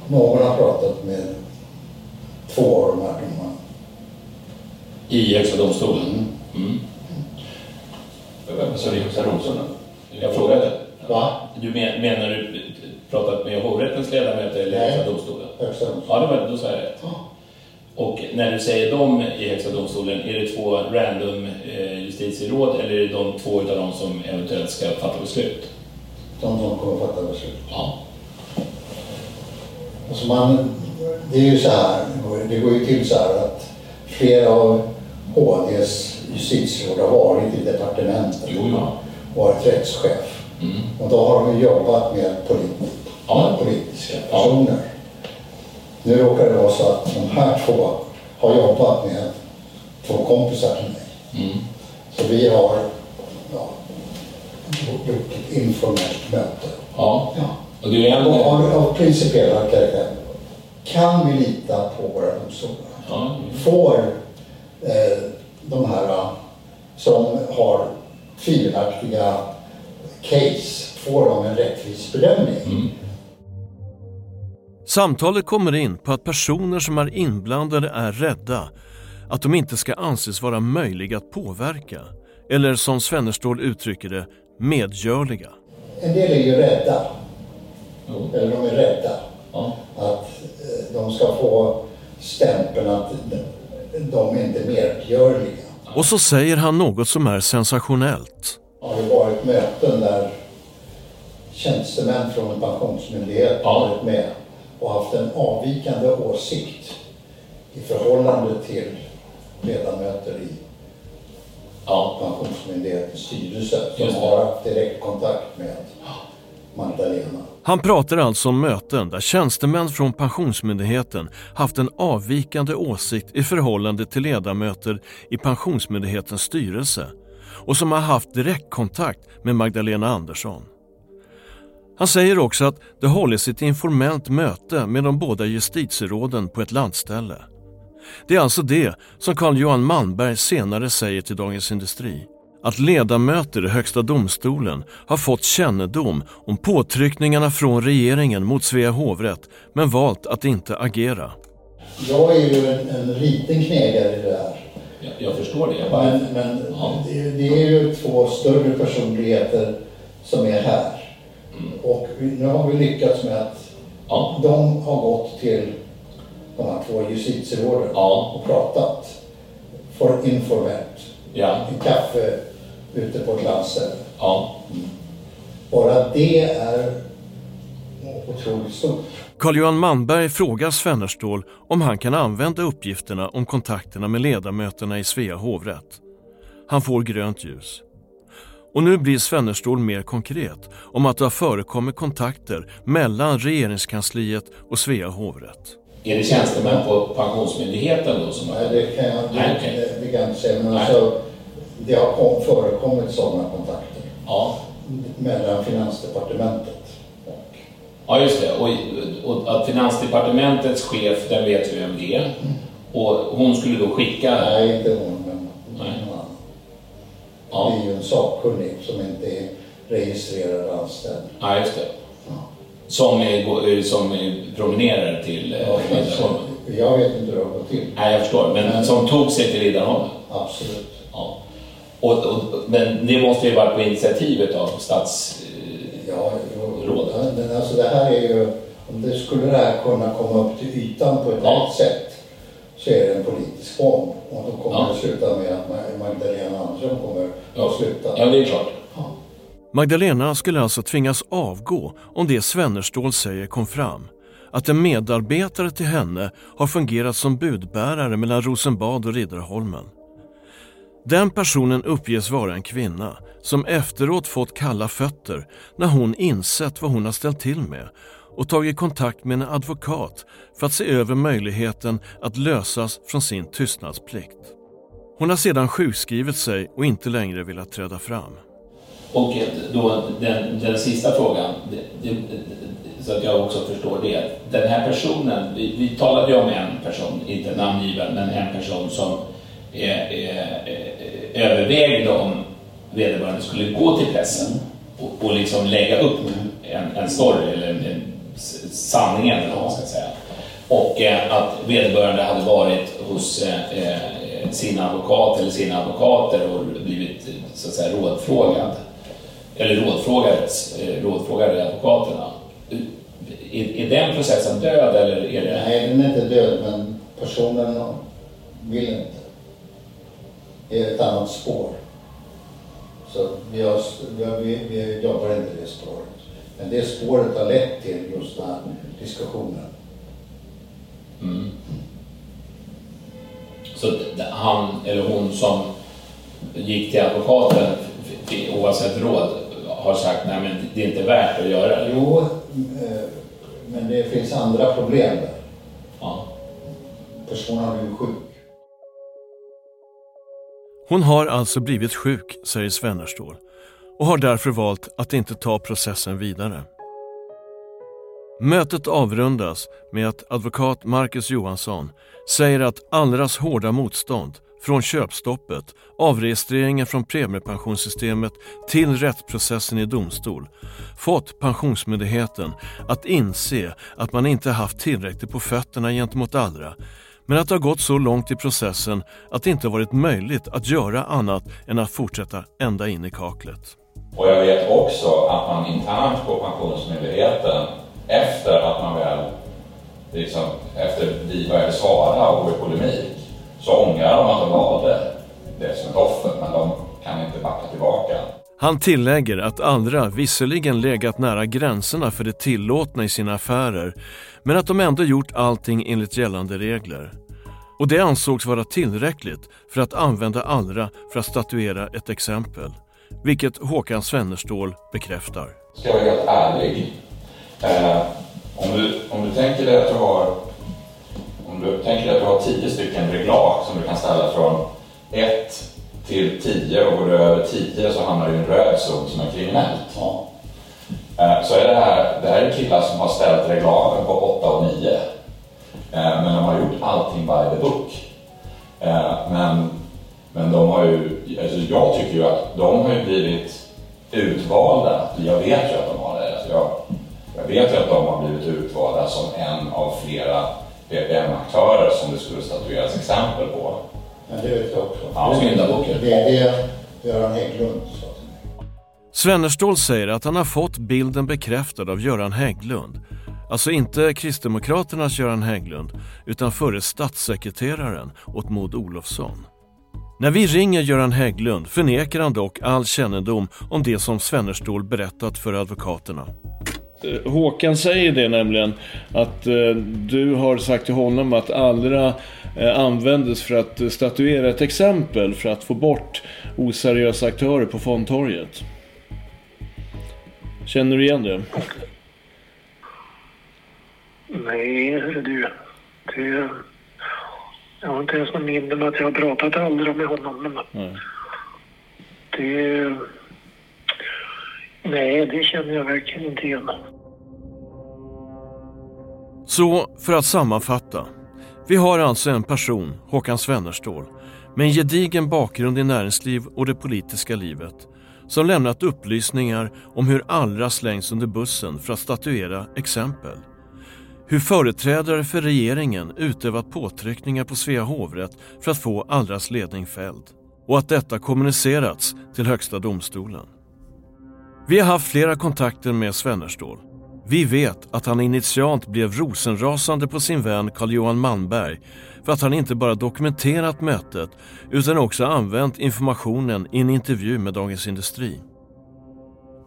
någon har pratat med två av de här domarna. I Högsta domstolen? Mm. Sa du i Högsta domstolen? Jag frågade. Va? Du men, menar du pratat med hovrättens ledamöter eller Nej. Högsta domstolen? Högsta domstolen. Ja, det var, då sa jag rätt. Och när du säger dem i Högsta domstolen, är det två random eh, justitieråd eller är det de två utav dem som eventuellt ska fatta beslut? De som kommer fatta beslut. Ja. Alltså man, det är ju så här, det går ju till så här att flera av HDs justitieråd har varit i departementet och varit rättschef. Och då har de jobbat med polit, politiska personer. Nu råkar det vara så att de här två har jobbat med två kompisar till mig. Så vi har ja, gjort ett informellt möte. Ja. Och det är en... Och av, av principiella karaktär. Kan vi lita på våra domstolar? Ja. Får eh, de här eh, som har tvivelaktiga case, får de en rättvis bedömning? Samtalet kommer in på att personer som är inblandade är rädda att de inte ska anses vara möjliga att påverka eller som Svennerstål uttrycker det, medgörliga. En del är ju rädda. Eller de är rädda. Att eh, de ska få stämpeln att de inte är medgörliga. Och så säger han något som är sensationellt. Det har ju varit möten där tjänstemän från en pensionsmyndighet har varit med och haft en avvikande åsikt i förhållande till ledamöter i pensionsmyndighetens styrelse som har haft direktkontakt med Magdalena. Han pratar alltså om möten där tjänstemän från Pensionsmyndigheten haft en avvikande åsikt i förhållande till ledamöter i Pensionsmyndighetens styrelse och som har haft direktkontakt med Magdalena Andersson. Han säger också att det hållits ett informellt möte med de båda justitieråden på ett landställe. Det är alltså det som Carl-Johan Malmberg senare säger till Dagens Industri. Att ledamöter i Högsta domstolen har fått kännedom om påtryckningarna från regeringen mot Svea hovrätt men valt att inte agera. Jag är ju en, en liten knegare i det här. Jag, jag förstår det. Men, men ja. det, det, är ju två större personligheter som är här. Och nu har vi lyckats med att ja. de har gått till de här två justitieråden ja. och pratat för informellt. Ja. En kaffe ute på ett landställe. Ja. Mm. Bara det är otroligt stort. Carl-Johan Manberg frågar Svennerstål om han kan använda uppgifterna om kontakterna med ledamöterna i Svea hovrätt. Han får grönt ljus. Och nu blir Svennerstål mer konkret om att det har förekommit kontakter mellan regeringskansliet och Svea hovrätt. Är det tjänstemän på Pensionsmyndigheten då som har... Nej, det kan jag, Nej, okay. det, det kan jag inte säga. Men alltså, det har kom, förekommit sådana kontakter ja. mellan Finansdepartementet och... Ja, just det. Och, och att Finansdepartementets chef, den vet vi vem det är. Mm. Och hon skulle då skicka... Nej, inte hon, men Nej. någon annan. Ja. Det är ju en sakkunnig som inte är registrerad anställd. Ja, just det. Ja. Som, är, som är promenerar till ja, Riddarholmen? Jag vet inte hur det har gått till. Nej, jag förstår. Men, men som tog sig till Riddarholmen? Absolut. Ja. Och, och, men det måste ju varit på initiativet av statsrådet? Ja, men alltså det här är ju, om det skulle det här kunna komma upp till ytan på ett ja. rätt sätt så är det en politisk bomb. Och då kommer ja. det sluta med att Magdalena Andersson kommer ja. att sluta. Ja, det är klart. Ja. Magdalena skulle alltså tvingas avgå om det Svennerstål säger kom fram. Att en medarbetare till henne har fungerat som budbärare mellan Rosenbad och Riddarholmen. Den personen uppges vara en kvinna som efteråt fått kalla fötter när hon insett vad hon har ställt till med och tagit kontakt med en advokat för att se över möjligheten att lösas från sin tystnadsplikt. Hon har sedan sjukskrivit sig och inte längre velat träda fram. Och då den, den sista frågan, det, det, så att jag också förstår det. Den här personen, vi, vi talade ju om en person, inte namngiven, men en person som övervägde om vederbörande skulle gå till pressen och, och liksom lägga upp en, en story eller en, en sanningen eller vad man ska säga. Och eh, att vederbörande hade varit hos eh, eh, sin advokat eller sina advokater och blivit så att säga rådfrågad. Eller rådfrågades, eh, rådfrågade advokaterna. Är, är den processen död eller är det... Nej, den är inte död men personen vill inte Det är ett annat spår. Så vi, har, vi, vi jobbar inte det spåret. Men det spåret har lett till just den här diskussionen. Mm. Så han eller hon som gick till advokaten oavsett råd har sagt nej men det är inte värt att göra det? Jo, eh, men det finns andra problem där. Ja. Personen har blivit sjuk. Hon har alltså blivit sjuk, säger Svennerstål och har därför valt att inte ta processen vidare. Mötet avrundas med att advokat Marcus Johansson säger att Allras hårda motstånd från köpstoppet, avregistreringen från premiepensionssystemet till rättsprocessen i domstol fått Pensionsmyndigheten att inse att man inte haft tillräckligt på fötterna gentemot Allra men att det har gått så långt i processen att det inte varit möjligt att göra annat än att fortsätta ända in i kaklet. Och jag vet också att man internt på Pensionsmyndigheten efter att man väl, liksom, efter vi började svara och gå i polemik, så ångrar de att de valde det som ett offer, men de kan inte backa tillbaka. Han tillägger att andra visserligen legat nära gränserna för det tillåtna i sina affärer men att de ändå gjort allting enligt gällande regler. Och det ansågs vara tillräckligt för att använda Allra för att statuera ett exempel. Vilket Håkan Svennerstål bekräftar. Ska jag vara helt ärlig Eh, om, du, om du tänker dig att du har om du tänker dig att du har tio stycken reglage som du kan ställa från 1 till 10 och går du över 10 så hamnar du i en röd zon som är kriminellt. Ja. Eh, Så är det här, det här är killar som har ställt reglagen på 8 och 9. Eh, Men de har gjort allting by the book. Eh, Men, men de har ju, alltså jag tycker ju att de har ju blivit utvalda. Jag vet ju att de har det. Alltså jag, jag vet ju att de har blivit utvalda som en av flera PPM-aktörer som det skulle statueras exempel på. Ja, det vet jag också. Ja, syndabocken. Det är det Göran Hägglund sa. Svennerstål säger att han har fått bilden bekräftad av Göran Hägglund. Alltså inte Kristdemokraternas Göran Hägglund, utan förre statssekreteraren åt Maud Olofsson. När vi ringer Göran Hägglund förnekar han dock all kännedom om det som Svennerstål berättat för advokaterna. Eh, Håkan säger det nämligen att eh, du har sagt till honom att Allra eh, användes för att statuera ett exempel för att få bort oseriösa aktörer på fondtorget. Känner du igen det? Nej, du. Det, jag har inte ens någon minne med att jag har pratat aldrig med honom. Men Nej. det... Nej, det känner jag verkligen inte igen. Så för att sammanfatta. Vi har alltså en person, Håkan Svennerstål, med en gedigen bakgrund i näringsliv och det politiska livet som lämnat upplysningar om hur Allra slängs under bussen för att statuera exempel. Hur företrädare för regeringen utövat påtryckningar på Svea hovrätt för att få Allras ledning fälld och att detta kommunicerats till Högsta domstolen. Vi har haft flera kontakter med Svennerstål. Vi vet att han initialt blev rosenrasande på sin vän Carl-Johan Malmberg för att han inte bara dokumenterat mötet utan också använt informationen i en intervju med Dagens Industri.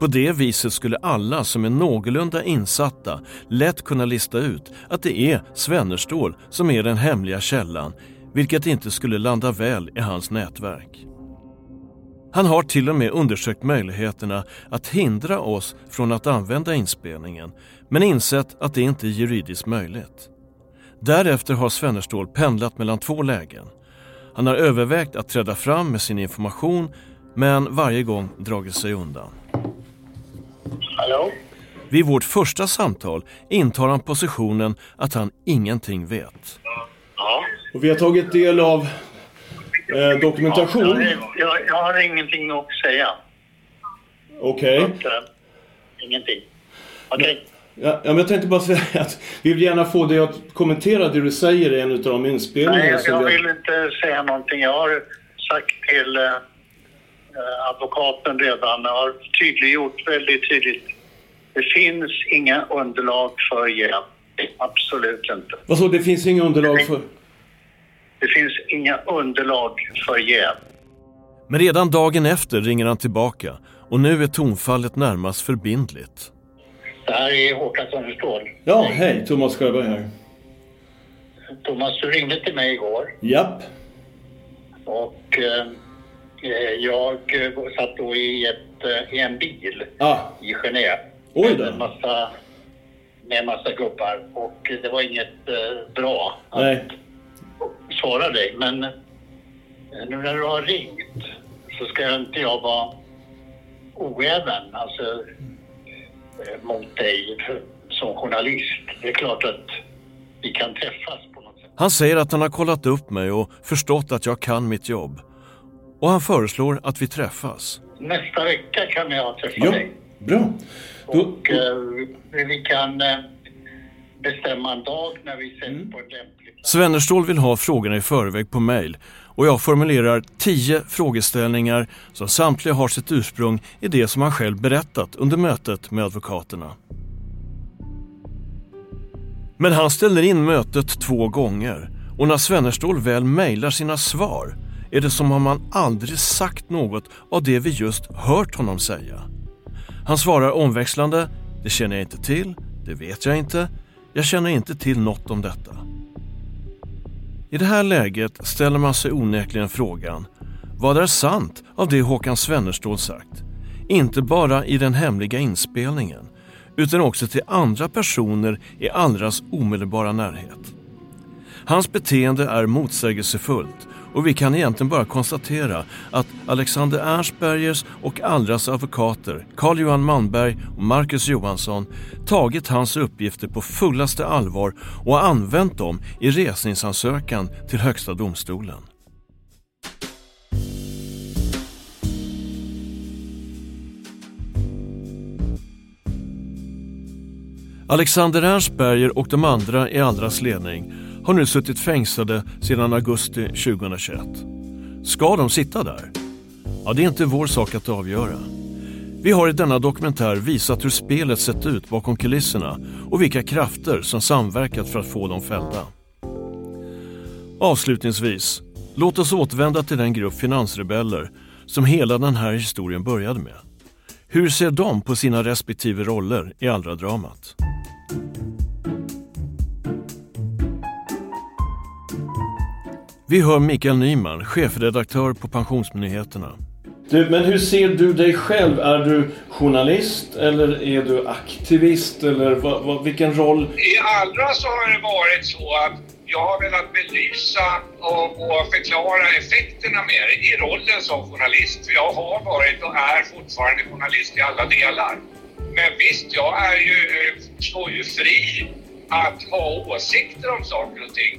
På det viset skulle alla som är någorlunda insatta lätt kunna lista ut att det är Svennerstål som är den hemliga källan, vilket inte skulle landa väl i hans nätverk. Han har till och med undersökt möjligheterna att hindra oss från att använda inspelningen men insett att det inte är juridiskt möjligt. Därefter har Svennerstål pendlat mellan två lägen. Han har övervägt att träda fram med sin information men varje gång dragit sig undan. Hallå? Vid vårt första samtal intar han positionen att han ingenting vet. Ja. Och vi har tagit del av eh, dokumentation. Jag, jag, jag har ingenting att säga. Okej. Att, eh, ingenting. Okej. Ja, ja, men jag tänkte bara säga att vi vill gärna få dig att kommentera det du säger i en av de inspelningarna. Nej, jag, jag vi- vill inte säga någonting. Jag har sagt till eh, advokaten redan, har tydliggjort väldigt tydligt. Det finns inga underlag för jäv. Absolut inte. Vad så, det finns inga underlag för... Det finns inga underlag för jäv. Men redan dagen efter ringer han tillbaka och nu är tonfallet närmast förbindligt. Det här är Håkan Sönnerstål. Ja, hej, Thomas Sjöberg här. Thomas, du ringde till mig igår Japp. och eh, eh, jag eh, satt då i, ett, eh, i en bil Ah, i Genève. Oj med då. en massa, med en massa gubbar och det var inget eh, bra nej. att svara dig. Men eh, nu när du har ringt så ska inte jag vara oäven alltså, eh, mot dig som journalist. Det är klart att vi kan träffas på något sätt. Han säger att han har kollat upp mig och förstått att jag kan mitt jobb. Och han föreslår att vi träffas. Nästa vecka kan jag träffa Ja, dig. bra. Och eh, vi kan eh, bestämma en dag när vi ses Mm. på en lämplig Svennerstål vill ha frågorna i förväg på mejl och jag formulerar tio frågeställningar som samtliga har sitt ursprung i det som han själv berättat under mötet med advokaterna. Men han ställer in mötet två gånger och när Svennerstål väl mejlar sina svar är det som om han aldrig sagt något av det vi just hört honom säga. Han svarar omväxlande “Det känner jag inte till, det vet jag inte, jag känner inte till något om detta”. I det här läget ställer man sig onekligen frågan vad är sant av det Håkan Svennerstål sagt? Inte bara i den hemliga inspelningen utan också till andra personer i Allras omedelbara närhet. Hans beteende är motsägelsefullt och vi kan egentligen bara konstatera att Alexander Ernstbergers och Allras advokater Carl-Johan Manberg och Marcus Johansson tagit hans uppgifter på fullaste allvar och använt dem i resningsansökan till Högsta domstolen. Alexander Ernstberger och de andra i Allras ledning har nu suttit fängslade sedan augusti 2021. Ska de sitta där? Ja, det är inte vår sak att avgöra. Vi har i denna dokumentär visat hur spelet sett ut bakom kulisserna och vilka krafter som samverkat för att få dem fällda. Avslutningsvis, låt oss återvända till den grupp finansrebeller som hela den här historien började med. Hur ser de på sina respektive roller i Allra-dramat? Vi hör Mikael Nyman, chefredaktör på Pensionsmyndigheterna. Du, men hur ser du dig själv? Är du journalist eller är du aktivist? Eller vad, vad, vilken roll? I Allra så har det varit så att jag har velat belysa och, och förklara effekterna med det i rollen som journalist. För jag har varit och är fortfarande journalist i alla delar. Men visst, jag är ju, eh, står ju fri att ha åsikter om saker och ting.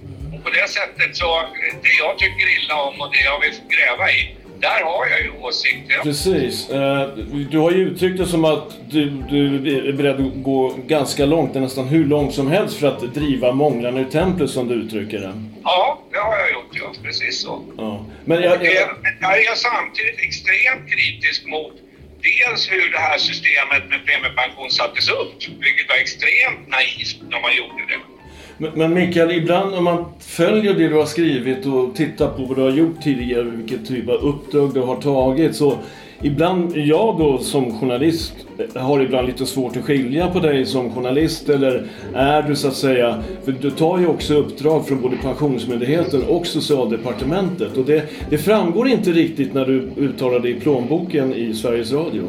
På det sättet så, det jag tycker illa om och det jag vill gräva i, där har jag ju åsikter. Precis. Eh, Du har ju uttryckt det som att du, du är beredd att gå ganska långt, nästan hur långt som helst för att driva månglarna ur templet som du uttrycker det. Ja, det har jag gjort, ja. Precis så. Ja. Men jag, jag, det- Jag är samtidigt extremt kritisk mot dels hur det här systemet med premiepension sattes upp, vilket var extremt naivt när man gjorde det. Men, men Mikael, ibland om man följer det du har skrivit och tittar på vad du har gjort tidigare, vilket typ av uppdrag du har tagit, så ibland, jag då som journalist har ibland lite svårt att skilja på dig som journalist eller är du så att säga, för du tar ju också uppdrag från både Pensionsmyndigheten och Socialdepartementet och det, det framgår inte riktigt när du uttalar dig i plånboken i Sveriges Radio.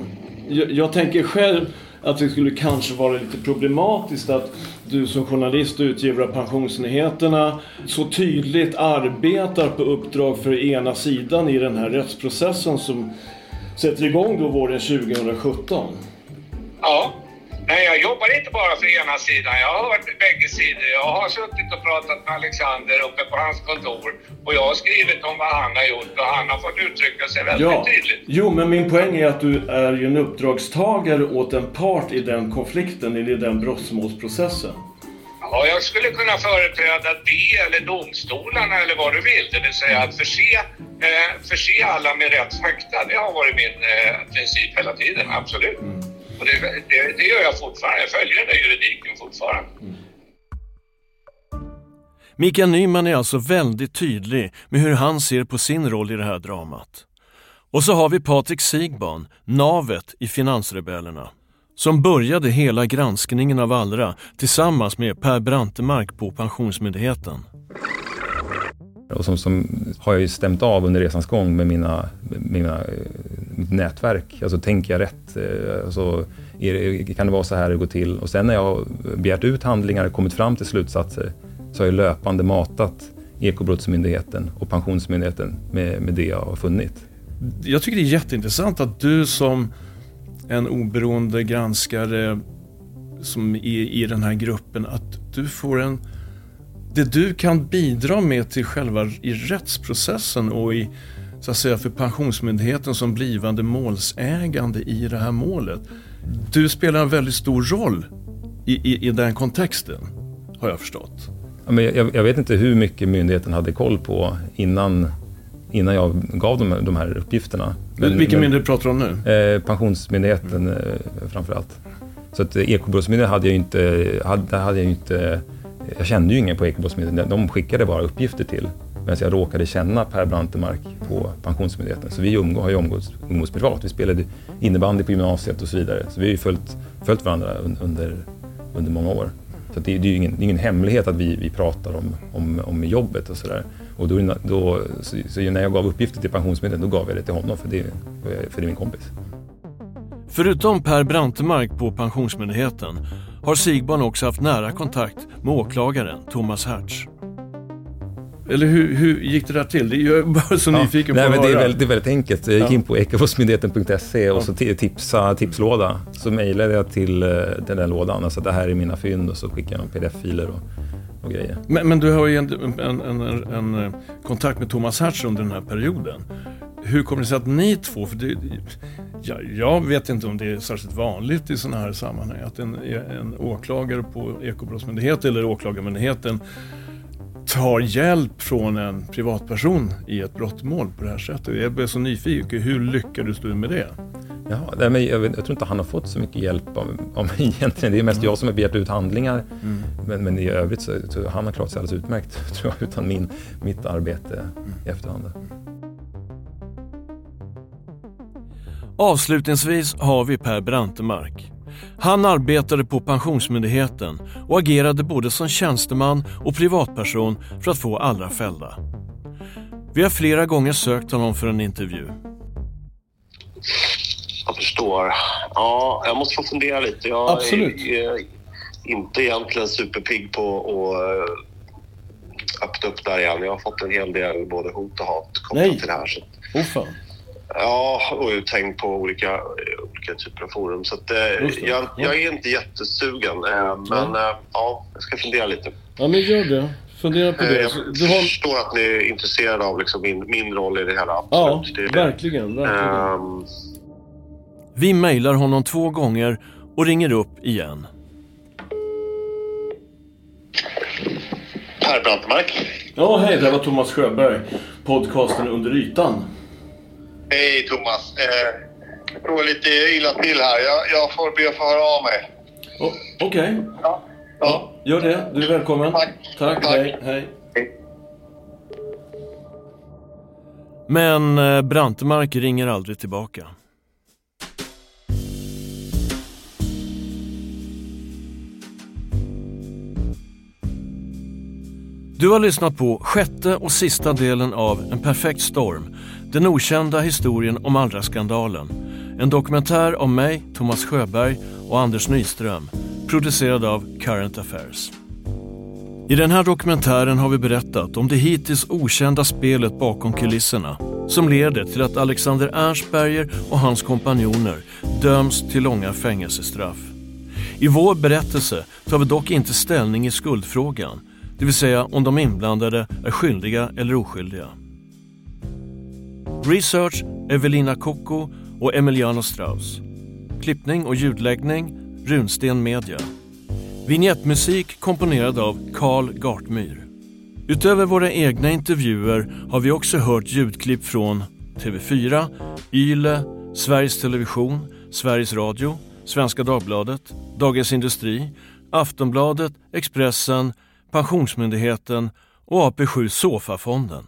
Jag, jag tänker själv att det skulle kanske vara lite problematiskt att du som journalist och utgivare av Pensionsnyheterna så tydligt arbetar på uppdrag för ena sidan i den här rättsprocessen som sätter igång då våren 2017. Ja. Nej, jag jobbar inte bara för ena sidan. Jag har hört bägge sidor. Jag har suttit och pratat med Alexander uppe på hans kontor och jag har skrivit om vad han har gjort och han har fått uttrycka sig väldigt Ja, tydligt. jo men min poäng är att du är ju en uppdragstagare åt en part i den konflikten, i den brottsmålsprocessen. Ja, jag skulle kunna företräda det eller domstolarna eller vad du vill. Det vill säga att förse, eh, förse alla med rätt fakta. Det har varit min eh, princip hela tiden, absolut. Och det, det, det gör jag fortfarande. Jag följer den där juridiken fortfarande. Mm. Mikael Nyman är alltså väldigt tydlig med hur han ser på sin roll i det här dramat. Och så har vi Patrik Sigban, navet i Finansrebellerna, som började hela granskningen av Allra tillsammans med Per Brantemark på Pensionsmyndigheten. Och som, som har jag ju stämt av under resans gång med mina, mina eh, mitt nätverk. Alltså tänker jag rätt? Eh, alltså, är det, kan det vara så här det går till? Och sen när jag har begärt ut handlingar och kommit fram till slutsatser så har jag löpande matat Ekobrottsmyndigheten och Pensionsmyndigheten med, med det jag har funnit. Jag tycker det är jätteintressant att du som en oberoende granskare som är i den här gruppen, att du får en... Det du kan bidra med till själva i rättsprocessen och i, så att säga, för Pensionsmyndigheten som blivande målsägande i det här målet. Du spelar en väldigt stor roll i, i, i den kontexten, har jag förstått. Ja, men jag, jag vet inte hur mycket myndigheten hade koll på innan, innan jag gav dem de här uppgifterna. Vilken myndighet pratar du om nu? Eh, pensionsmyndigheten eh, framför allt. Så att eh, Ekobrottsmyndigheten hade jag ju inte, hade, hade jag inte, jag kände ju ingen på Ekobrottsmyndigheten, de skickade bara uppgifter till. Medan jag råkade känna Per Brantemark på Pensionsmyndigheten. Så vi umgå, har ju umgåtts, umgåtts privat. Vi spelade innebandy på gymnasiet och så vidare. Så vi har ju följt, följt varandra under, under många år. Så det, det är ju ingen, ingen hemlighet att vi, vi pratar om, om, om jobbet och sådär. Och då, då, så, så när jag gav uppgifter till Pensionsmyndigheten, då gav jag det till honom för det, för det är min kompis. Förutom Per Brantemark på Pensionsmyndigheten har Sigbarn också haft nära kontakt med åklagaren Thomas Hertz. Eller hur, hur gick det där till? Det är bara så nyfiken nej, på att det, är höra. väldigt, det är väldigt enkelt. Jag gick Ja. in på ekobrottsmyndigheten.se och så ti- tipsa tipslåda. Så mejlade jag till eh, den där lådan. Alltså det här är mina fynd och så skickade jag några pdf-filer och, och grejer. Men, men du har ju en, en, en, en, en eh, kontakt med Thomas Hertz under den här perioden. Hur kommer det sig att ni två, för det, jag, jag vet inte om det är särskilt vanligt i sådana här sammanhang, att en, en åklagare på Ekobrottsmyndigheten eller Åklagarmyndigheten tar hjälp från en privatperson i ett brottmål på det här sättet. Jag blir så nyfiken, hur lyckades du med det? Ja, men jag, tror inte han har fått så mycket hjälp av, av mig egentligen. Det är mest jag som har begärt ut handlingar. Mm. Men, men i övrigt så, så han har klarat sig alldeles utmärkt, tror jag, utan min, mitt arbete i efterhand. Avslutningsvis har vi Per Brantemark. Han arbetade på Pensionsmyndigheten och agerade både som tjänsteman och privatperson för att få alla fällda. Vi har flera gånger sökt honom för en intervju. Jag förstår. Ja, jag måste få fundera lite. Jag Absolut. är, är inte egentligen superpigg på att eh, öppna upp där igen. Jag har fått en hel del både hot och hat kopplat Nej. till det här. Så, Åh fan. ja, och uthängd på olika, eh, olika typer av forum. Så att, eh, jag, jag är inte jättesugen. Eh, men eh, ja, jag ska fundera lite. Ja men gör det. Fundera på Eh, det. jag Du har... förstår att ni är intresserade av liksom min, min roll i det hela. Ja, Absolut. Det är det. verkligen, verkligen. Ehm, Vi mejlar honom två gånger och ringer upp igen. Per Brantemark. Ja, hej, det var Thomas Sjöberg. Podcasten Under ytan. Hej Thomas. Eh, tror lite illa till här. Jag, jag får be att få höra av mig. Oh, Okej. Ja. Gör det. Du är välkommen. Tack. Tack. Hej. Hej. Men eh, Brantemark ringer aldrig tillbaka. Du har lyssnat på sjätte och sista delen av En perfekt storm. Den okända historien om Allra-skandalen. En dokumentär om mig, Thomas Sjöberg och Anders Nyström. Producerad av Current Affairs. I den här dokumentären har vi berättat om det hittills okända spelet bakom kulisserna som leder till att Alexander Ernstberger och hans kompanjoner döms till långa fängelsestraff. I vår berättelse tar vi dock inte ställning i skuldfrågan, det vill säga om de inblandade är skyldiga eller oskyldiga. Research Evelina Koko och Emiliano Strauss. Klippning och ljudläggning Runsten Media. Vignettmusik komponerad av Carl Gartmyr. Utöver våra egna intervjuer har vi också hört ljudklipp från TV4, Yle, Sveriges Television, Sveriges Radio, Svenska Dagbladet, Dagens Industri, Aftonbladet, Expressen, Pensionsmyndigheten och AP7 Sofa-fonden.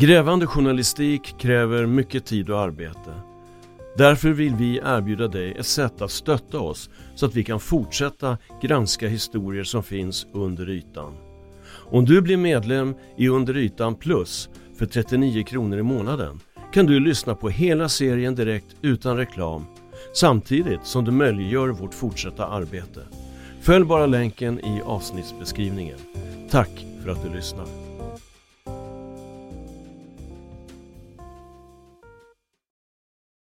Grävande journalistik kräver mycket tid och arbete. Därför vill vi erbjuda dig ett sätt att stötta oss så att vi kan fortsätta granska historier som finns under ytan. Om du blir medlem i Under ytan plus för 39 kronor i månaden kan du lyssna på hela serien direkt utan reklam samtidigt som du möjliggör vårt fortsatta arbete. Följ bara länken i avsnittsbeskrivningen. Tack för att du lyssnar.